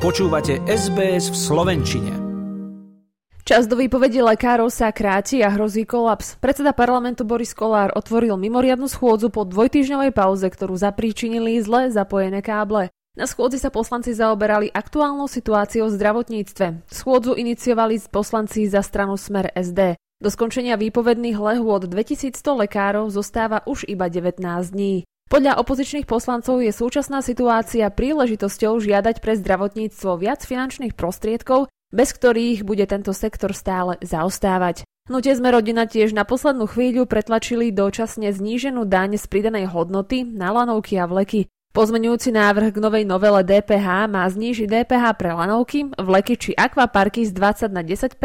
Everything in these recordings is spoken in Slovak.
Počúvate SBS v Slovenčine. Čas do výpovedí lekárov sa kráti a hrozí kolaps. Predseda parlamentu Boris Kolár otvoril mimoriadnu schôdzu po dvojtýždňovej pauze, ktorú zapríčinili zle zapojené káble. Na schôdzi sa poslanci zaoberali aktuálnou situáciou v zdravotníctve. Schôdzu iniciovali poslanci za stranu Smer SD. Do skončenia výpovedných lehôd 2100 lekárov zostáva už iba 19 dní. Podľa opozičných poslancov je súčasná situácia príležitosťou žiadať pre zdravotníctvo viac finančných prostriedkov, bez ktorých bude tento sektor stále zaostávať. Hnutie sme rodina tiež na poslednú chvíľu pretlačili dočasne zníženú daň z pridanej hodnoty na lanovky a vleky. Pozmenujúci návrh k novej novele DPH má znížiť DPH pre lanovky, vleky či akvaparky z 20 na 10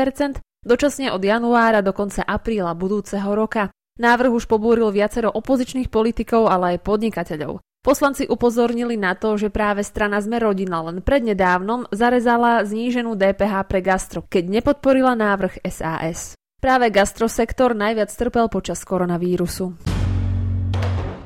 dočasne od januára do konca apríla budúceho roka. Návrh už pobúril viacero opozičných politikov, ale aj podnikateľov. Poslanci upozornili na to, že práve strana Sme rodina len prednedávnom zarezala zníženú DPH pre gastro, keď nepodporila návrh SAS. Práve gastrosektor najviac trpel počas koronavírusu.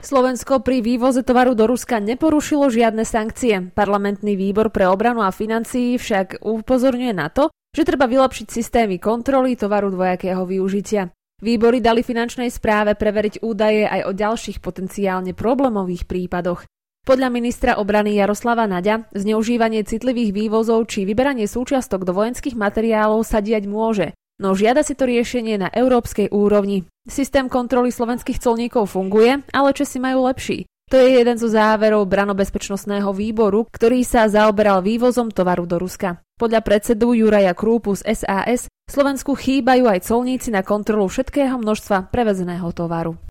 Slovensko pri vývoze tovaru do Ruska neporušilo žiadne sankcie. Parlamentný výbor pre obranu a financií však upozorňuje na to, že treba vylepšiť systémy kontroly tovaru dvojakého využitia. Výbory dali finančnej správe preveriť údaje aj o ďalších potenciálne problémových prípadoch. Podľa ministra obrany Jaroslava Naďa zneužívanie citlivých vývozov či vyberanie súčiastok do vojenských materiálov sa diať môže, no žiada si to riešenie na európskej úrovni. Systém kontroly slovenských colníkov funguje, ale Česi majú lepší. To je jeden zo záverov branobezpečnostného výboru, ktorý sa zaoberal vývozom tovaru do Ruska. Podľa predsedu Juraja Krúpu z SAS Slovensku chýbajú aj colníci na kontrolu všetkého množstva prevezeného tovaru.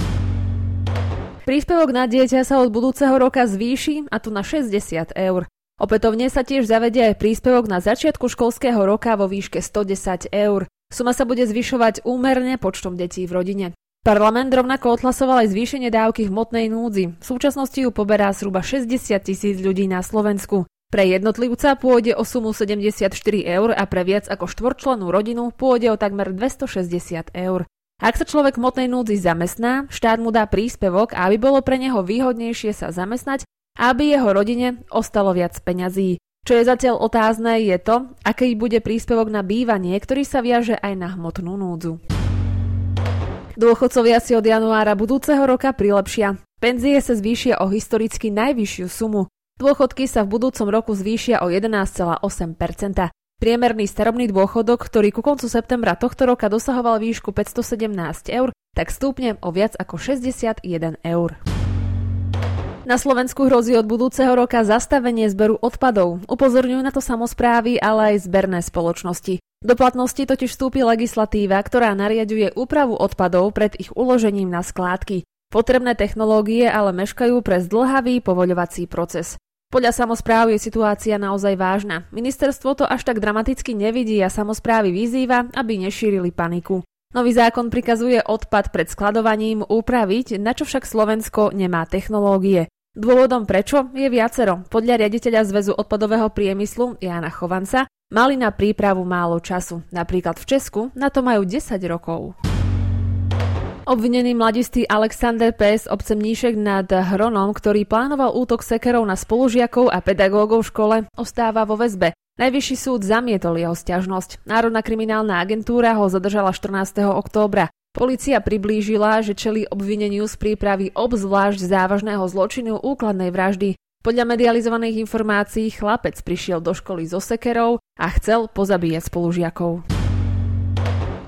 Príspevok na dieťa sa od budúceho roka zvýši a tu na 60 eur. Opätovne sa tiež zavedie aj príspevok na začiatku školského roka vo výške 110 eur. Suma sa bude zvyšovať úmerne počtom detí v rodine. Parlament rovnako odhlasoval aj zvýšenie dávky hmotnej núdzi. V súčasnosti ju poberá zhruba 60 tisíc ľudí na Slovensku. Pre jednotlivca pôjde o sumu 74 eur a pre viac ako štvorčlenú rodinu pôjde o takmer 260 eur. Ak sa človek motnej núdzi zamestná, štát mu dá príspevok, aby bolo pre neho výhodnejšie sa zamestnať aby jeho rodine ostalo viac peňazí. Čo je zatiaľ otázne je to, aký bude príspevok na bývanie, ktorý sa viaže aj na hmotnú núdzu. Dôchodcovia si od januára budúceho roka prilepšia. Penzie sa zvýšia o historicky najvyššiu sumu. Dôchodky sa v budúcom roku zvýšia o 11,8% Priemerný starobný dôchodok, ktorý ku koncu septembra tohto roka dosahoval výšku 517 eur, tak stúpne o viac ako 61 eur. Na Slovensku hrozí od budúceho roka zastavenie zberu odpadov. Upozorňujú na to samozprávy, ale aj zberné spoločnosti. Do platnosti totiž vstúpi legislatíva, ktorá nariaduje úpravu odpadov pred ich uložením na skládky. Potrebné technológie ale meškajú pre zdlhavý povoľovací proces. Podľa samozpráv je situácia naozaj vážna. Ministerstvo to až tak dramaticky nevidí a samozprávy vyzýva, aby nešírili paniku. Nový zákon prikazuje odpad pred skladovaním upraviť, na čo však Slovensko nemá technológie. Dôvodom prečo je viacero. Podľa riaditeľa Zväzu odpadového priemyslu Jana Chovanca mali na prípravu málo času. Napríklad v Česku na to majú 10 rokov. Obvinený mladistý Alexander P. z obce Mníšek nad Hronom, ktorý plánoval útok sekerov na spolužiakov a pedagógov v škole, ostáva vo väzbe. Najvyšší súd zamietol jeho stiažnosť. Národná kriminálna agentúra ho zadržala 14. októbra. Polícia priblížila, že čeli obvineniu z prípravy obzvlášť závažného zločinu úkladnej vraždy. Podľa medializovaných informácií chlapec prišiel do školy so sekerou a chcel pozabíjať spolužiakov.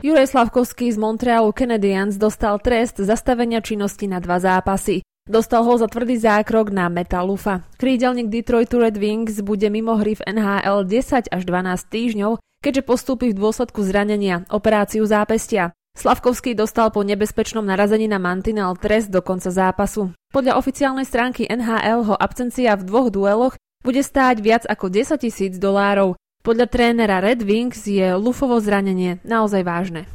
Juraj Slavkovský z Montrealu Canadiens dostal trest zastavenia činnosti na dva zápasy. Dostal ho za tvrdý zákrok na Metalufa. Krídelník Detroitu Red Wings bude mimo hry v NHL 10 až 12 týždňov, keďže postúpi v dôsledku zranenia operáciu zápestia. Slavkovský dostal po nebezpečnom narazení na mantinel trest do konca zápasu. Podľa oficiálnej stránky NHL ho absencia v dvoch dueloch bude stáť viac ako 10 tisíc dolárov. Podľa trénera Red Wings je Lufovo zranenie naozaj vážne.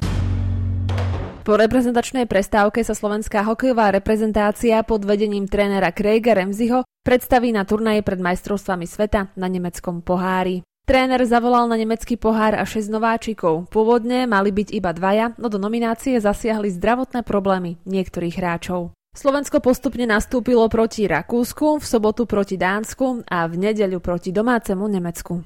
Po reprezentačnej prestávke sa slovenská hokejová reprezentácia pod vedením trénera Craiga Remziho predstaví na turnaji pred majstrovstvami sveta na nemeckom pohári. Tréner zavolal na nemecký pohár a 6 nováčikov. Pôvodne mali byť iba dvaja, no do nominácie zasiahli zdravotné problémy niektorých hráčov. Slovensko postupne nastúpilo proti Rakúsku, v sobotu proti Dánsku a v nedeľu proti domácemu Nemecku.